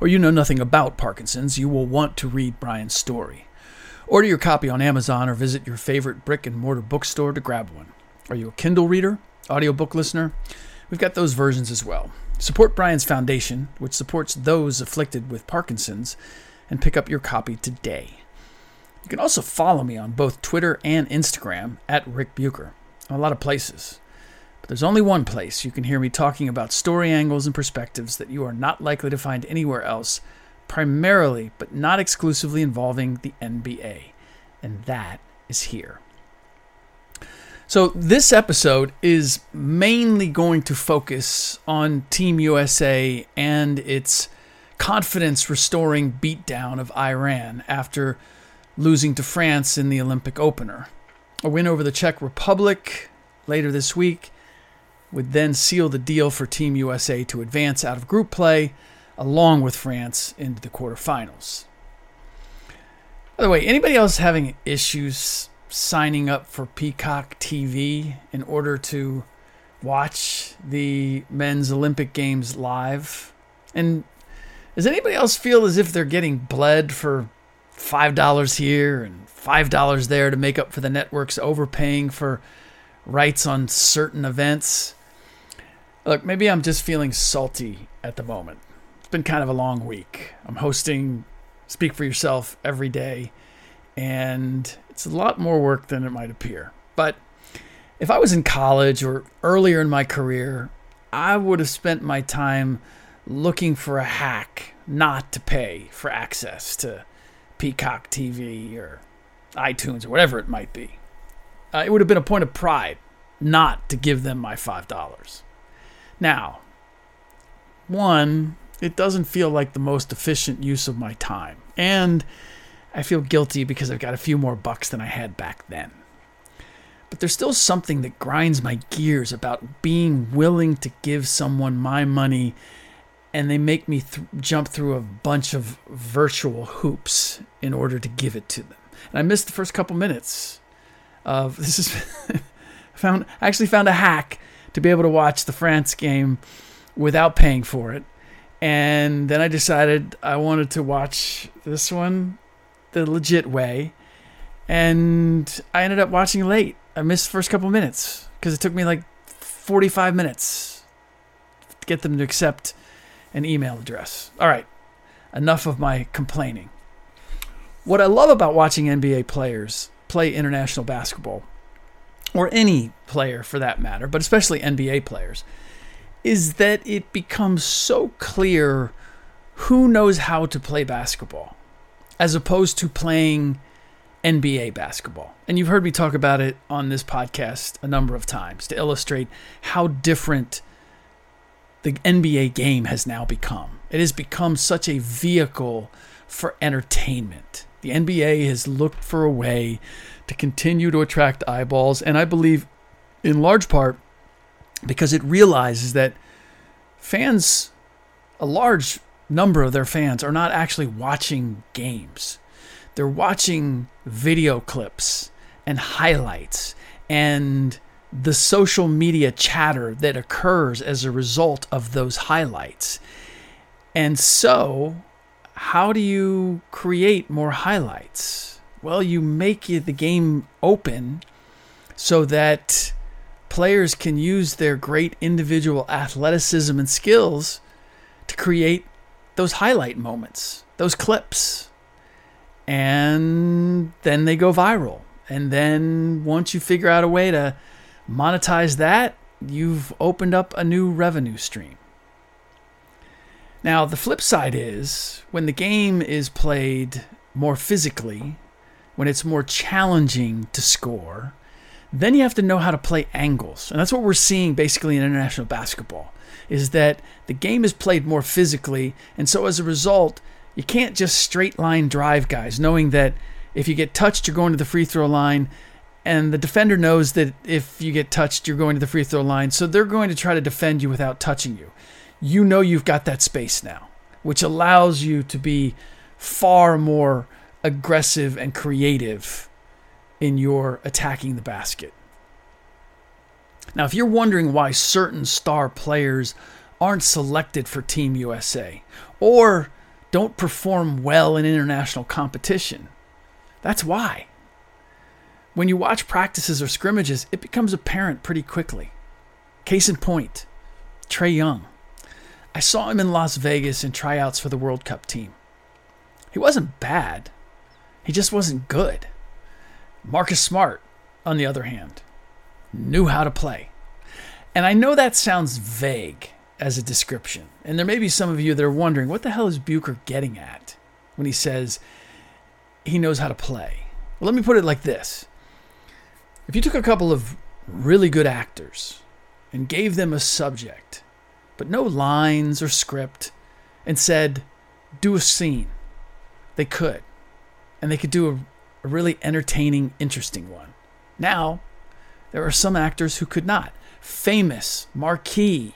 or you know nothing about Parkinson's, you will want to read Brian's story. Order your copy on Amazon or visit your favorite brick and mortar bookstore to grab one. Are you a Kindle reader, audiobook listener? We've got those versions as well. Support Brian's Foundation, which supports those afflicted with Parkinson's, and pick up your copy today. You can also follow me on both Twitter and Instagram at Rick Bucher. I'm a lot of places. There's only one place you can hear me talking about story angles and perspectives that you are not likely to find anywhere else, primarily but not exclusively involving the NBA. And that is here. So, this episode is mainly going to focus on Team USA and its confidence restoring beatdown of Iran after losing to France in the Olympic opener. A win over the Czech Republic later this week would then seal the deal for Team USA to advance out of group play along with France into the quarterfinals. By the way, anybody else having issues signing up for Peacock TV in order to watch the men's Olympic Games live? And does anybody else feel as if they're getting bled for $5 here and $5 there to make up for the networks overpaying for rights on certain events? Look, maybe I'm just feeling salty at the moment. It's been kind of a long week. I'm hosting Speak for Yourself every day, and it's a lot more work than it might appear. But if I was in college or earlier in my career, I would have spent my time looking for a hack not to pay for access to Peacock TV or iTunes or whatever it might be. Uh, it would have been a point of pride not to give them my $5. Now, one, it doesn't feel like the most efficient use of my time. And I feel guilty because I've got a few more bucks than I had back then. But there's still something that grinds my gears about being willing to give someone my money and they make me th- jump through a bunch of virtual hoops in order to give it to them. And I missed the first couple minutes of this is found I actually found a hack to be able to watch the France game without paying for it. And then I decided I wanted to watch this one the legit way. And I ended up watching late. I missed the first couple minutes because it took me like 45 minutes to get them to accept an email address. All right, enough of my complaining. What I love about watching NBA players play international basketball, or any player for that matter, but especially NBA players, is that it becomes so clear who knows how to play basketball as opposed to playing NBA basketball. And you've heard me talk about it on this podcast a number of times to illustrate how different the NBA game has now become. It has become such a vehicle for entertainment. The NBA has looked for a way to continue to attract eyeballs, and I believe in large part because it realizes that fans a large number of their fans are not actually watching games. They're watching video clips and highlights and the social media chatter that occurs as a result of those highlights. And so, how do you create more highlights? Well, you make the game open so that players can use their great individual athleticism and skills to create those highlight moments, those clips. And then they go viral. And then once you figure out a way to monetize that, you've opened up a new revenue stream. Now, the flip side is when the game is played more physically, when it's more challenging to score, then you have to know how to play angles. And that's what we're seeing basically in international basketball is that the game is played more physically, and so as a result, you can't just straight line drive guys knowing that if you get touched, you're going to the free throw line and the defender knows that if you get touched, you're going to the free throw line. So they're going to try to defend you without touching you. You know you've got that space now, which allows you to be far more aggressive and creative in your attacking the basket. Now, if you're wondering why certain star players aren't selected for Team USA or don't perform well in international competition, that's why. When you watch practices or scrimmages, it becomes apparent pretty quickly. Case in point, Trae Young. I saw him in Las Vegas in tryouts for the World Cup team. He wasn't bad, he just wasn't good. Marcus Smart, on the other hand, knew how to play. And I know that sounds vague as a description. And there may be some of you that are wondering what the hell is Bucher getting at when he says he knows how to play? Well, let me put it like this if you took a couple of really good actors and gave them a subject, but no lines or script, and said, do a scene, they could. And they could do a, a really entertaining, interesting one. Now, there are some actors who could not. Famous, marquee,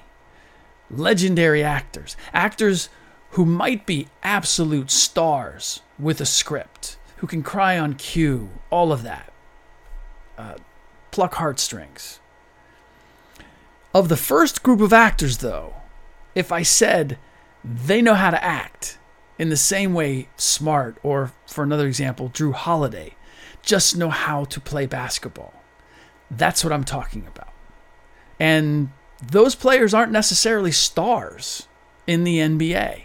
legendary actors. Actors who might be absolute stars with a script, who can cry on cue, all of that uh, pluck heartstrings. Of the first group of actors, though, if I said they know how to act in the same way Smart, or for another example, Jrue Holiday, just know how to play basketball, that's what I'm talking about. And those players aren't necessarily stars in the NBA.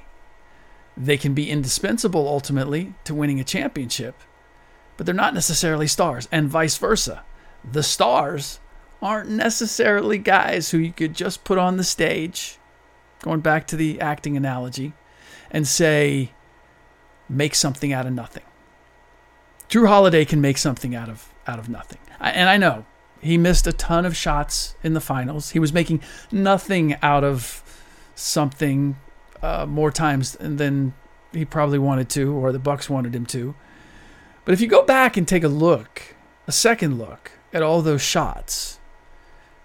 They can be indispensable ultimately to winning a championship, but they're not necessarily stars, and vice versa. The stars aren't necessarily guys who you could just put on the stage, going back to the acting analogy, and say, make something out of nothing. Jrue Holiday can make something out of out of nothing. And I know he missed a ton of shots in the finals. He was making nothing out of something uh, more times than he probably wanted to, or the Bucks wanted him to. But if you go back and take a look, a second look at all those shots,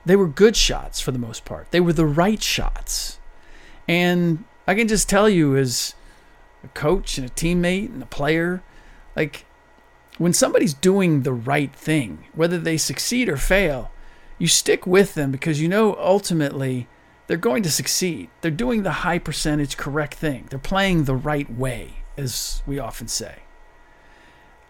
they were good shots for the most part. They were the right shots. And I can just tell you, as a coach and a teammate and a player, like when somebody's doing the right thing, whether they succeed or fail, you stick with them because you know ultimately they're going to succeed. They're doing the high percentage correct thing, they're playing the right way, as we often say.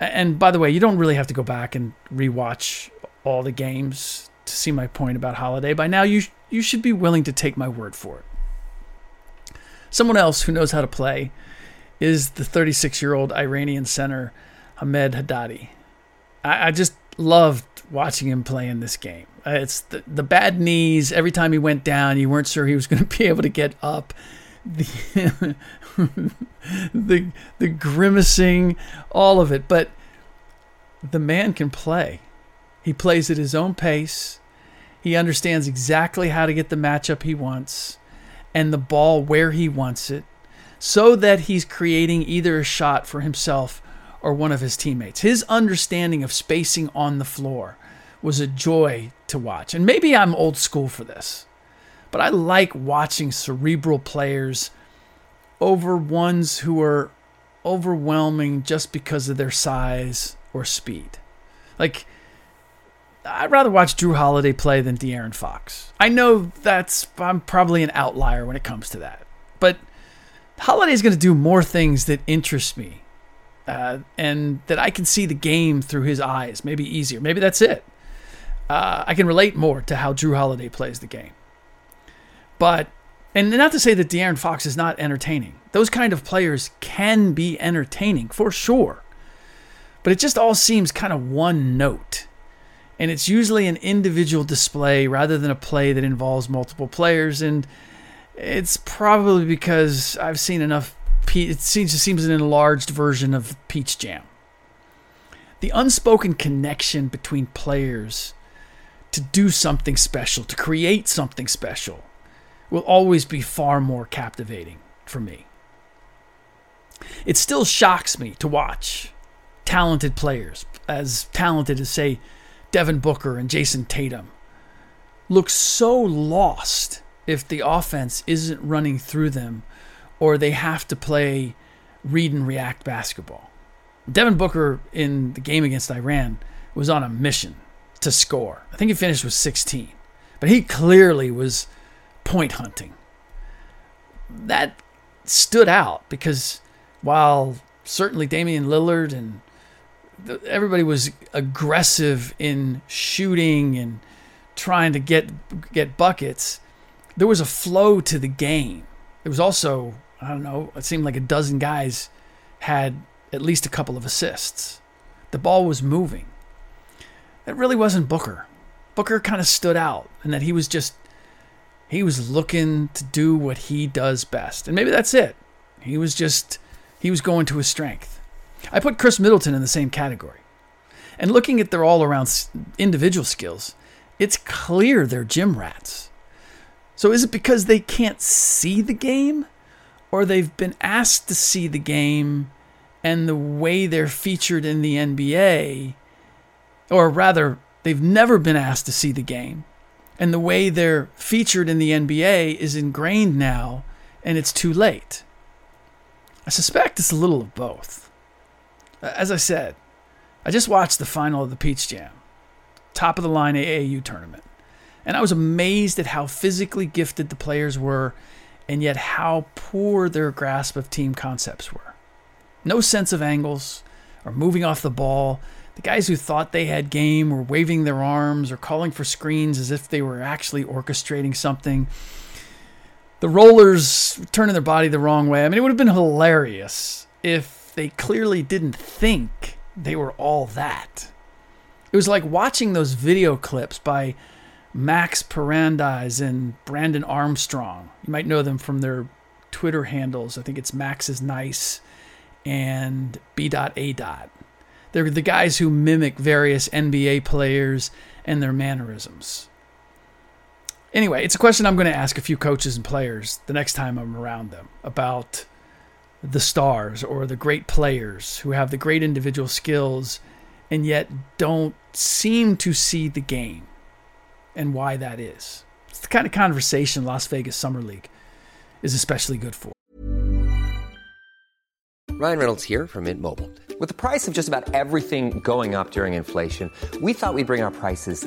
And by the way, you don't really have to go back and rewatch all the games to see my point about Holiday. By now, you you should be willing to take my word for it. Someone else who knows how to play is the 36 year old Iranian center Hamed Haddadi. I, I, just loved watching him play in this game. Uh, it's the, the bad knees. Every time he went down, you weren't sure he was going to be able to get up. The the the grimacing, all of it. But the man can play. He plays at his own pace. He understands exactly how to get the matchup he wants and the ball where he wants it so that he's creating either a shot for himself or one of his teammates. His understanding of spacing on the floor was a joy to watch. And maybe I'm old school for this, but I like watching cerebral players over ones who are overwhelming just because of their size or speed. Like, I'd rather watch Jrue Holiday play than De'Aaron Fox. I know that's I'm probably an outlier when it comes to that, but Holiday's going to do more things that interest me, uh, and that I can see the game through his eyes. Maybe easier. Maybe that's it. Uh, I can relate more to how Jrue Holiday plays the game. But and not to say that De'Aaron Fox is not entertaining. Those kind of players can be entertaining for sure. But it just all seems kind of one note. And it's usually an individual display rather than a play that involves multiple players. And it's probably because I've seen enough. It seems it seems an enlarged version of Peach Jam. The unspoken connection between players to do something special, to create something special, will always be far more captivating for me. It still shocks me to watch talented players, as talented as, say, Devin Booker and Jayson Tatum, look so lost if the offense isn't running through them or they have to play read and react basketball. Devin Booker in the game against Iran was on a mission to score. I think he finished with 16, but he clearly was point hunting. That stood out because while certainly Damian Lillard and everybody was aggressive in shooting and trying to get get buckets, there was a flow to the game. There was also, I don't know, it seemed like a dozen guys had at least a couple of assists. The ball was moving. That really wasn't Booker. Booker kind of stood out and that he was just he was looking to do what he does best. And maybe that's it. He was just he was going to his strength. I put Khris Middleton in the same category. And looking at their all-around individual skills, it's clear they're gym rats. So is it because they can't see the game or they've been asked to see the game and the way they're featured in the NBA or rather they've never been asked to see the game and the way they're featured in the NBA is ingrained now and it's too late. I suspect it's a little of both. Uh, as I said, I just watched the final of the Peach Jam, top of the line AAU tournament, and I was amazed at how physically gifted the players were and yet how poor their grasp of team concepts were. No sense of angles or moving off the ball, the guys who thought they had game were waving their arms or calling for screens as if they were actually orchestrating something. The rollers turning their body the wrong way. I mean, it would have been hilarious if they clearly didn't think they were all that. It was like watching those video clips by Max Parandies and Brandon Armstrong. You might know them from their Twitter handles. I think it's Max is nice and B.A. They're the guys who mimic various NBA players and their mannerisms. Anyway, it's a question I'm going to ask a few coaches and players the next time I'm around them about the stars or the great players who have the great individual skills and yet don't seem to see the game and why that is. It's the kind of conversation Las Vegas Summer League is especially good for. Ryan Reynolds here from Mint Mobile. With the price of just about everything going up during inflation, we thought we'd bring our prices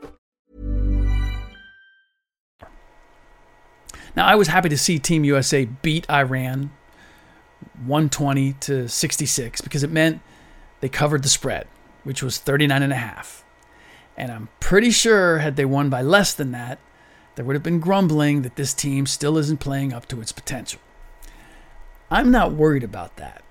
Now, I was happy to see Team USA beat Iran 120 to 66 because it meant they covered the spread, which was 39 and a half. And I'm pretty sure had they won by less than that, there would have been grumbling that this team still isn't playing up to its potential. I'm not worried about that.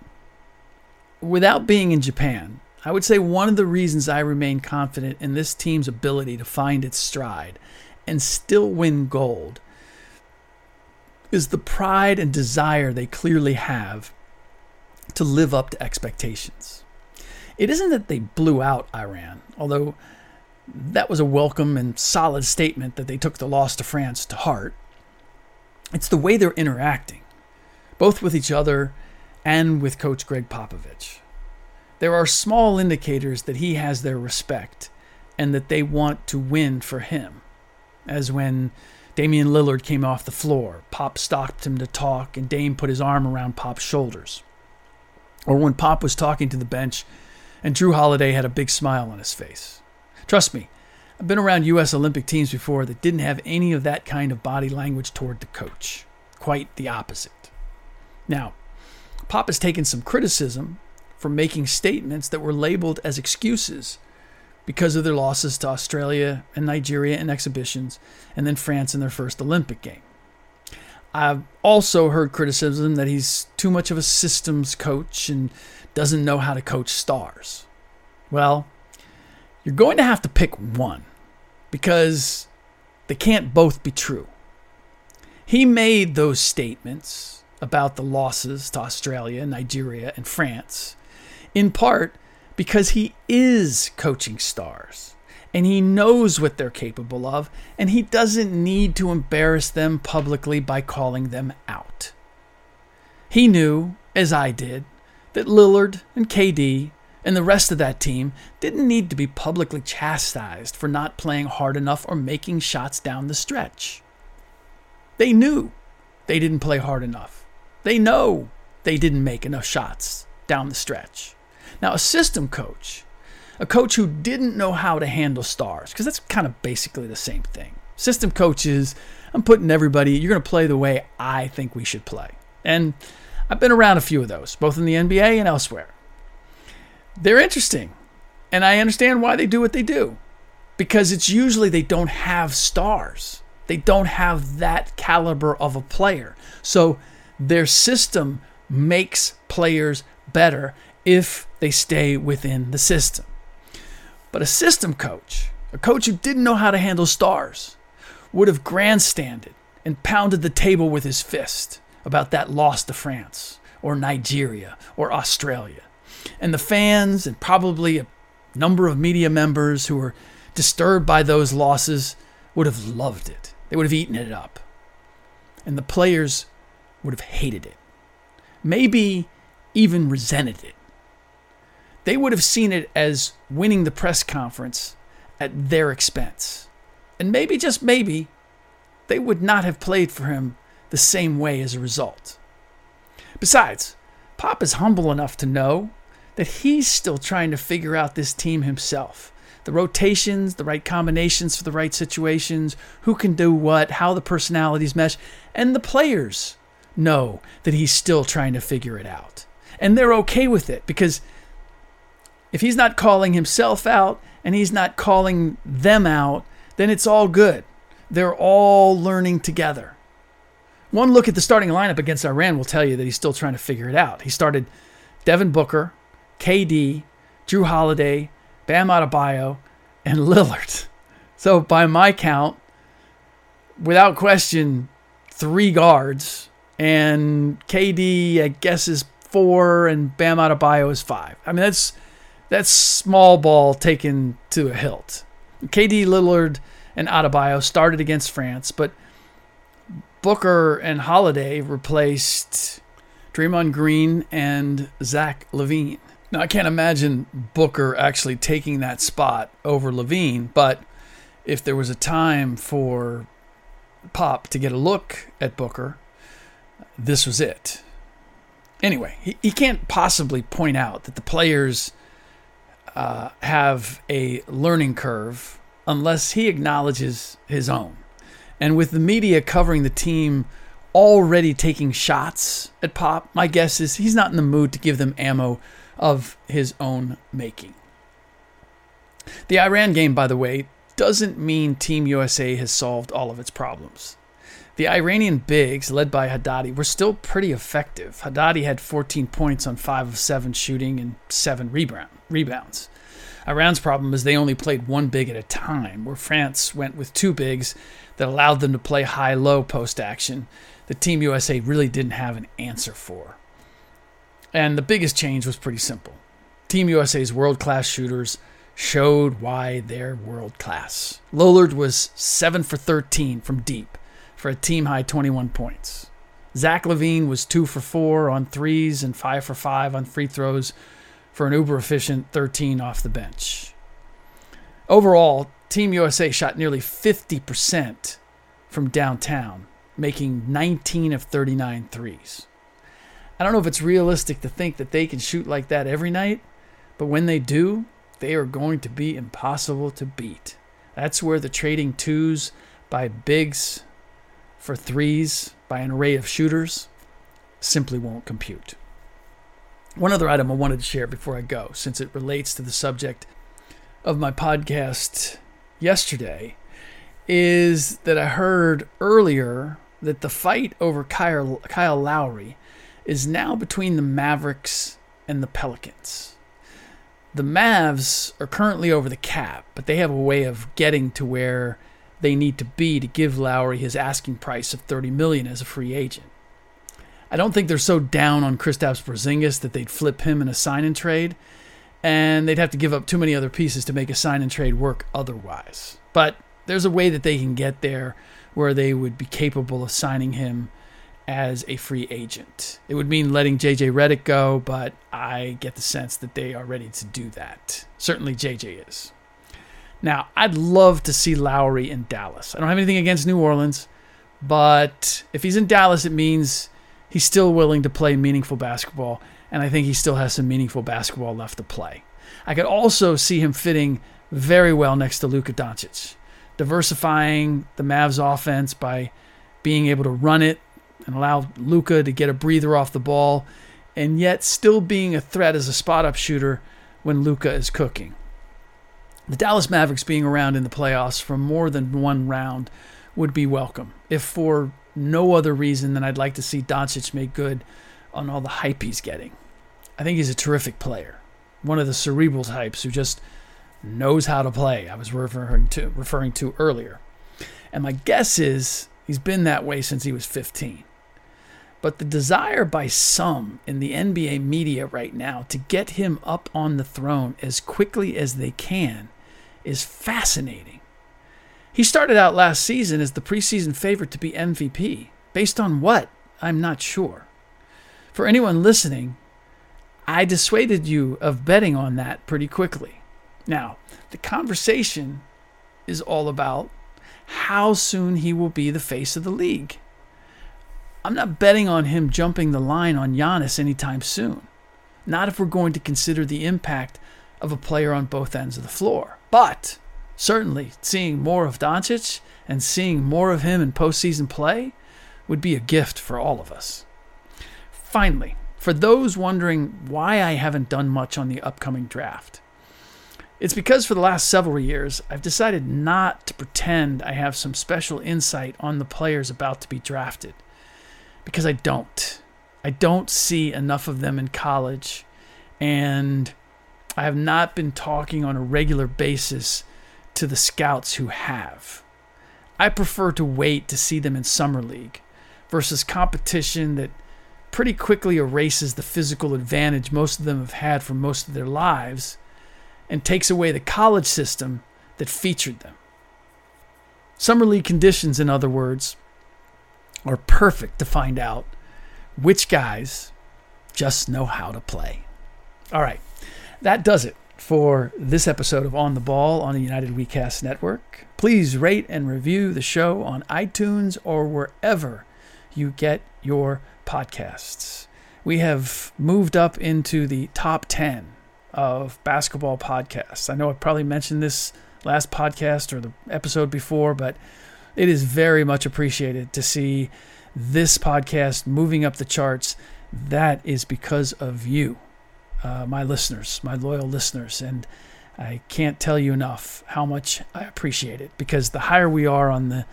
Without being in Japan, I would say one of the reasons I remain confident in this team's ability to find its stride and still win gold is the pride and desire they clearly have to live up to expectations. It isn't that they blew out Iran, although that was a welcome and solid statement that they took the loss to France to heart. It's the way they're interacting, both with each other and with coach Gregg Popovich. There are small indicators that he has their respect and that they want to win for him, as when Damian Lillard came off the floor, Pop stopped him to talk, and Dame put his arm around Pop's shoulders. Or when Pop was talking to the bench and Jrue Holiday had a big smile on his face. Trust me, I've been around U.S. Olympic teams before that didn't have any of that kind of body language toward the coach. Quite the opposite. Now, Pop has taken some criticism for making statements that were labeled as excuses because of their losses to Australia and Nigeria in exhibitions, and then France in their first Olympic game. I've also heard criticism that he's too much of a systems coach and doesn't know how to coach stars. Well, you're going to have to pick one because they can't both be true. He made those statements about the losses to Australia, Nigeria, and France in part because he is coaching stars and he knows what they're capable of, and he doesn't need to embarrass them publicly by calling them out. He knew, as I did, that Lillard and KD and the rest of that team didn't need to be publicly chastised for not playing hard enough or making shots down the stretch. They knew they didn't play hard enough. They know they didn't make enough shots down the stretch. Now, a system coach, a coach who didn't know how to handle stars, because that's kind of basically the same thing. System coaches, I'm putting everybody, you're going to play the way I think we should play. And I've been around a few of those, both in the NBA and elsewhere. They're interesting, and I understand why they do what they do, because it's usually they don't have stars. They don't have that caliber of a player. So their system makes players better if they stay within the system. But a system coach, a coach who didn't know how to handle stars, would have grandstanded and pounded the table with his fist about that loss to France or Nigeria or Australia. And the fans and probably a number of media members who were disturbed by those losses would have loved it. They would have eaten it up. And the players would have hated it. Maybe even resented it they would have seen it as winning the press conference at their expense. And maybe, just maybe, they would not have played for him the same way as a result. Besides, Pop is humble enough to know that he's still trying to figure out this team himself. The rotations, the right combinations for the right situations, who can do what, how the personalities mesh, and the players know that he's still trying to figure it out. And they're okay with it because if he's not calling himself out and he's not calling them out, then it's all good. They're all learning together. One look at the starting lineup against Iran will tell you that he's still trying to figure it out. He started Devin Booker, KD, Jrue Holiday, Bam Adebayo, and Lillard. So by my count, without question, three guards, and KD I guess is four, and Bam Adebayo is five. I mean that's that's small ball taken to a hilt. KD Lillard and Adebayo started against France, but Booker and Holiday replaced Draymond Green and Zach LaVine. Now I can't imagine Booker actually taking that spot over LaVine, but if there was a time for Pop to get a look at Booker, this was it. Anyway, he, he can't possibly point out that the players uh, have a learning curve unless he acknowledges his own. And with the media covering the team already taking shots at Pop, my guess is he's not in the mood to give them ammo of his own making. The Iran game, by the way, doesn't mean Team USA has solved all of its problems. The Iranian bigs, led by Haddadi, were still pretty effective. Haddadi had 14 points on 5 of 7 shooting and 7 rebounds. Iran's problem is they only played one big at a time, where France went with two bigs that allowed them to play high low post action the Team USA really didn't have an answer for. And the biggest change was pretty simple Team USA's world class shooters showed why they're world class. Lillard was 7 for 13 from deep for a team high 21 points. Zach LaVine was 2 for 4 on threes and 5 for 5 on free throws for an uber efficient 13 off the bench. Overall, Team USA shot nearly 50% from downtown, making 19 of 39 threes. I don't know if it's realistic to think that they can shoot like that every night, but when they do, they are going to be impossible to beat. That's where the trading twos by bigs for threes by an array of shooters simply won't compute. One other item I wanted to share before I go, since it relates to the subject of my podcast yesterday, is that I heard earlier that the fight over Kyle, Kyle Lowry is now between the Mavericks and the Pelicans. The Mavs are currently over the cap, but they have a way of getting to where they need to be to give Lowry his asking price of 30 million as a free agent. I don't think they're so down on Kristaps Porzingis that they'd flip him in a sign and trade, and they'd have to give up too many other pieces to make a sign and trade work otherwise. But there's a way that they can get there where they would be capable of signing him as a free agent. It would mean letting JJ Redick go, but I get the sense that they are ready to do that. Certainly JJ is. Now, I'd love to see Lowry in Dallas. I don't have anything against New Orleans, but if he's in Dallas, it means he's still willing to play meaningful basketball, and I think he still has some meaningful basketball left to play. I could also see him fitting very well next to Luka Doncic, diversifying the Mavs offense by being able to run it and allow Luka to get a breather off the ball, and yet still being a threat as a spot up shooter when Luka is cooking. The Dallas Mavericks being around in the playoffs for more than one round would be welcome, if for no other reason than I'd like to see Doncic make good on all the hype he's getting. I think he's a terrific player, one of the cerebral types who just knows how to play. I was referring to referring to earlier, and my guess is he's been that way since he was 15. But the desire by some in the NBA media right now to get him up on the throne as quickly as they can is fascinating. He started out last season as the preseason favorite to be MVP. Based on what? I'm not sure. For anyone listening, I dissuaded you of betting on that pretty quickly. Now, the conversation is all about how soon he will be the face of the league. I'm not betting on him jumping the line on Giannis anytime soon. Not if we're going to consider the impact of a player on both ends of the floor. But certainly seeing more of Doncic and seeing more of him in postseason play would be a gift for all of us. Finally, for those wondering why I haven't done much on the upcoming draft, it's because for the last several years, I've decided not to pretend I have some special insight on the players about to be drafted because I don't. I don't see enough of them in college, and I have not been talking on a regular basis to the scouts who have. I prefer to wait to see them in Summer League versus competition that pretty quickly erases the physical advantage most of them have had for most of their lives and takes away the college system that featured them. Summer League conditions, in other words, are perfect to find out which guys just know how to play. All right, that does it for this episode of On the Ball on the United WeCast Network. Please rate and review the show on iTunes or wherever you get your podcasts. We have moved up into the top 10 of basketball podcasts. I know I probably mentioned this last podcast or the episode before, but it is very much appreciated to see this podcast moving up the charts. That is because of you, uh, my listeners, my loyal listeners. And I can't tell you enough how much I appreciate it because the higher we are on the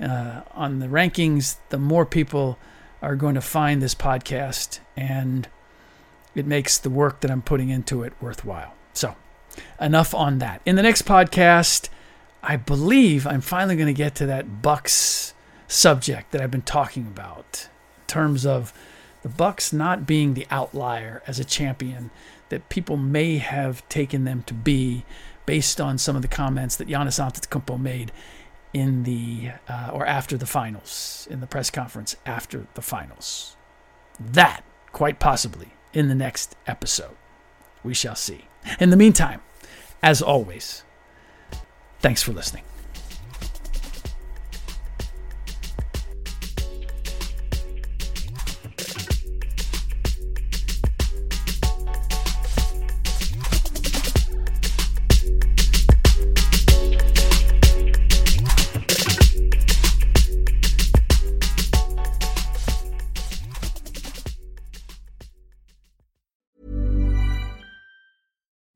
uh, on the rankings, the more people are going to find this podcast, and it makes the work that I'm putting into it worthwhile. So, enough on that. In the next podcast, I believe I'm finally going to get to that Bucks subject that I've been talking about in terms of the Bucks not being the outlier as a champion that people may have taken them to be based on some of the comments that Giannis Antetokounmpo made in the uh, or after the finals in the press conference after the finals. That quite possibly in the next episode. We shall see. In the meantime, as always, thanks for listening.